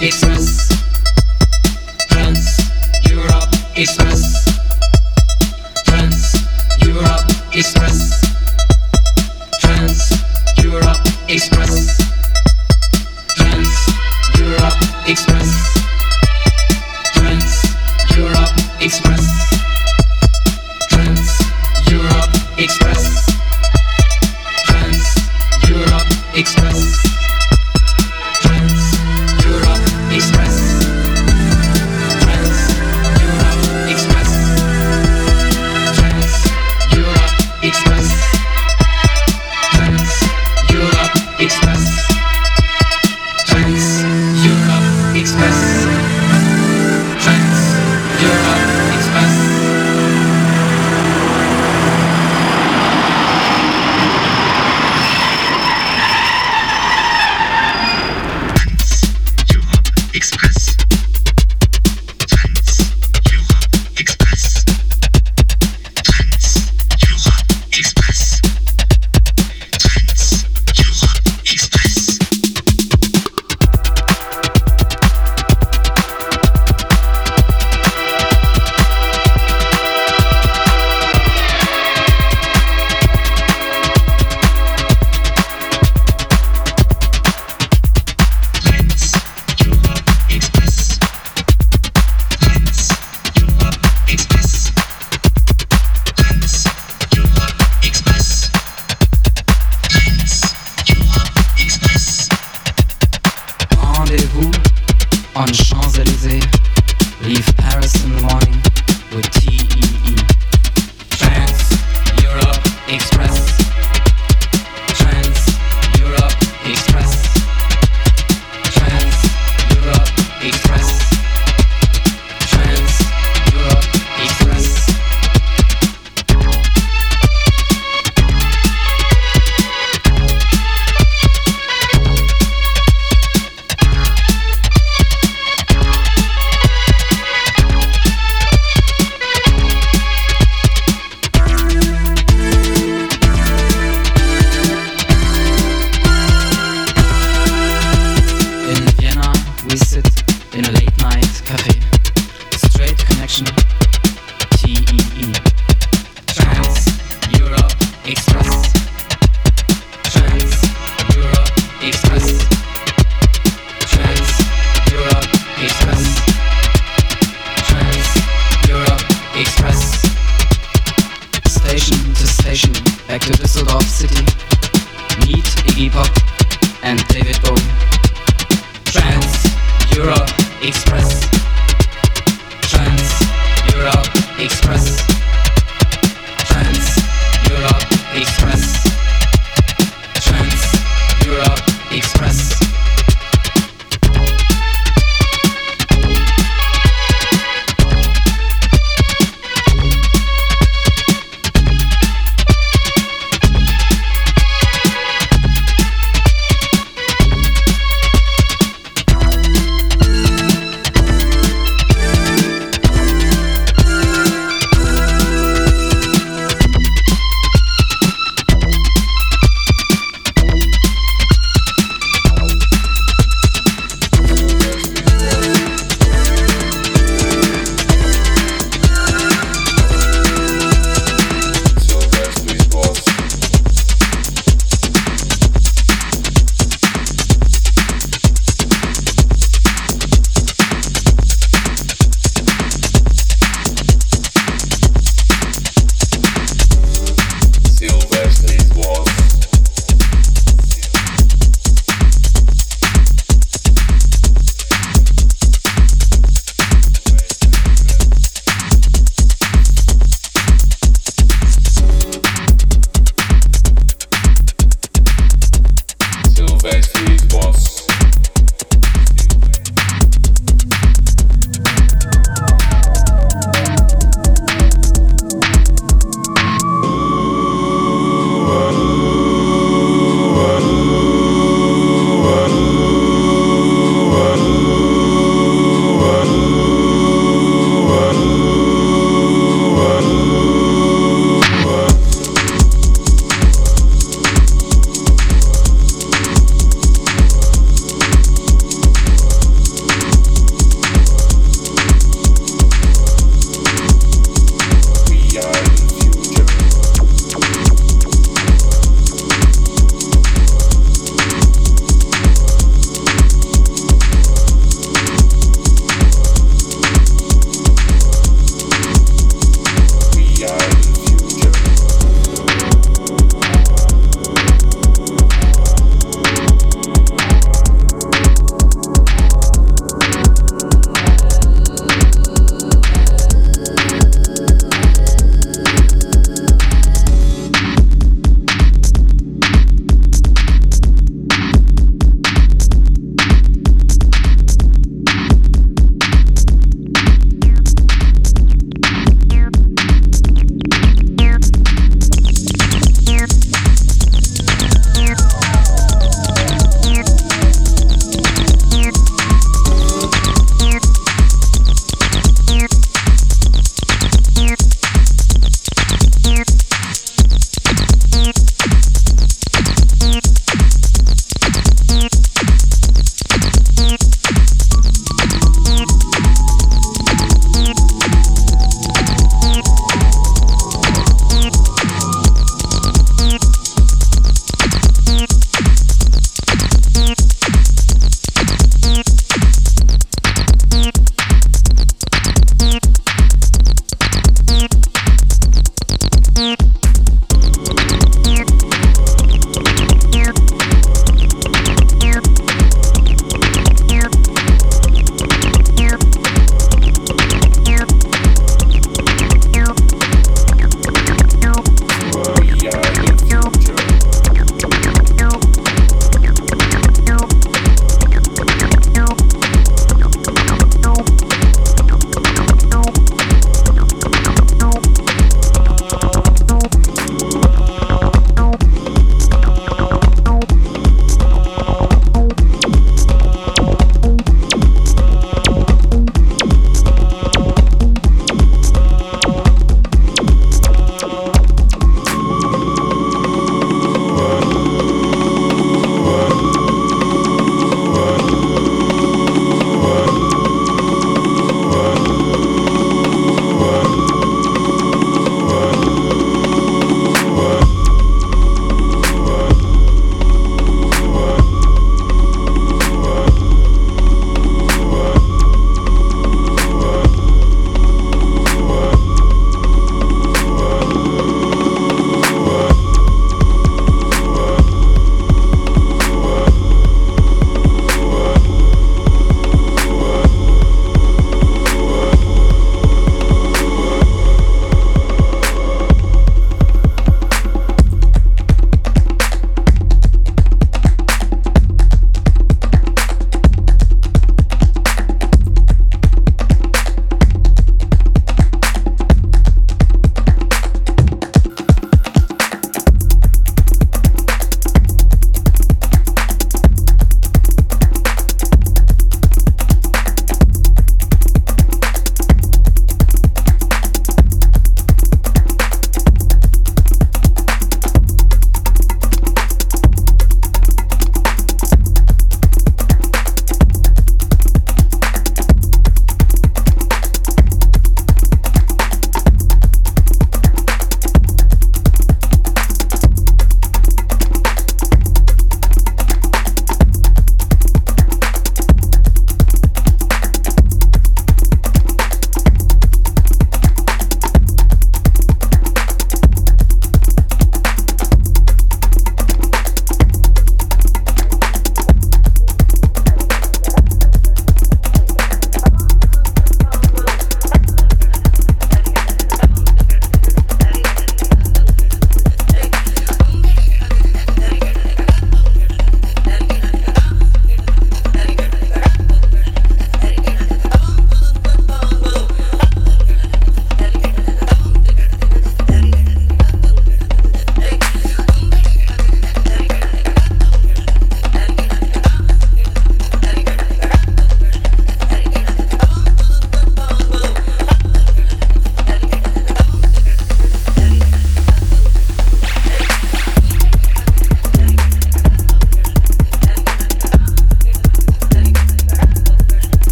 Express. France, Europe Express.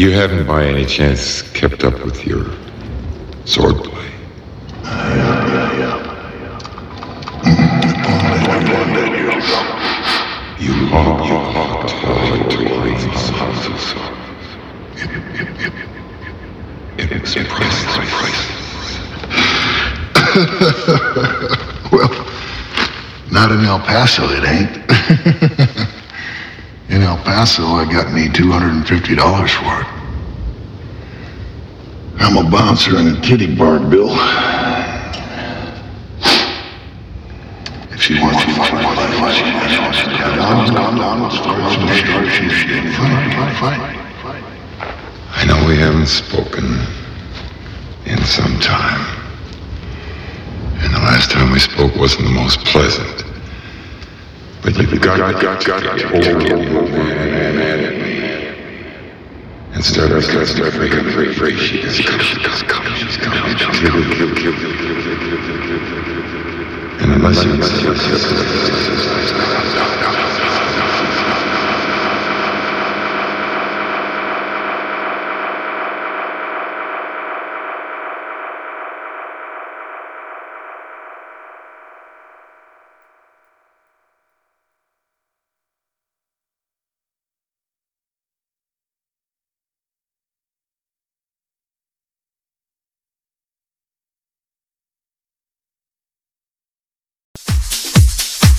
You haven't by any chance kept up with your swordplay. You are, you are tied to houses. It was priceless. Well, not in El Paso, it ain't. El I got me $250 for it. I'm a bouncer in a kitty bar, Bill. If she wants you to fight, fight, fight, fight. Fight, fight, fight. I know we haven't spoken in some time. And the last time we spoke wasn't the most pleasant. But you've got, got, got, got, got hold of me and start start start breaking free, free. She is coming, she's coming, she's coming. Kill, kill, kill, kill, kill, kill, kill, kill, kill. And unless you, unless you, unless you,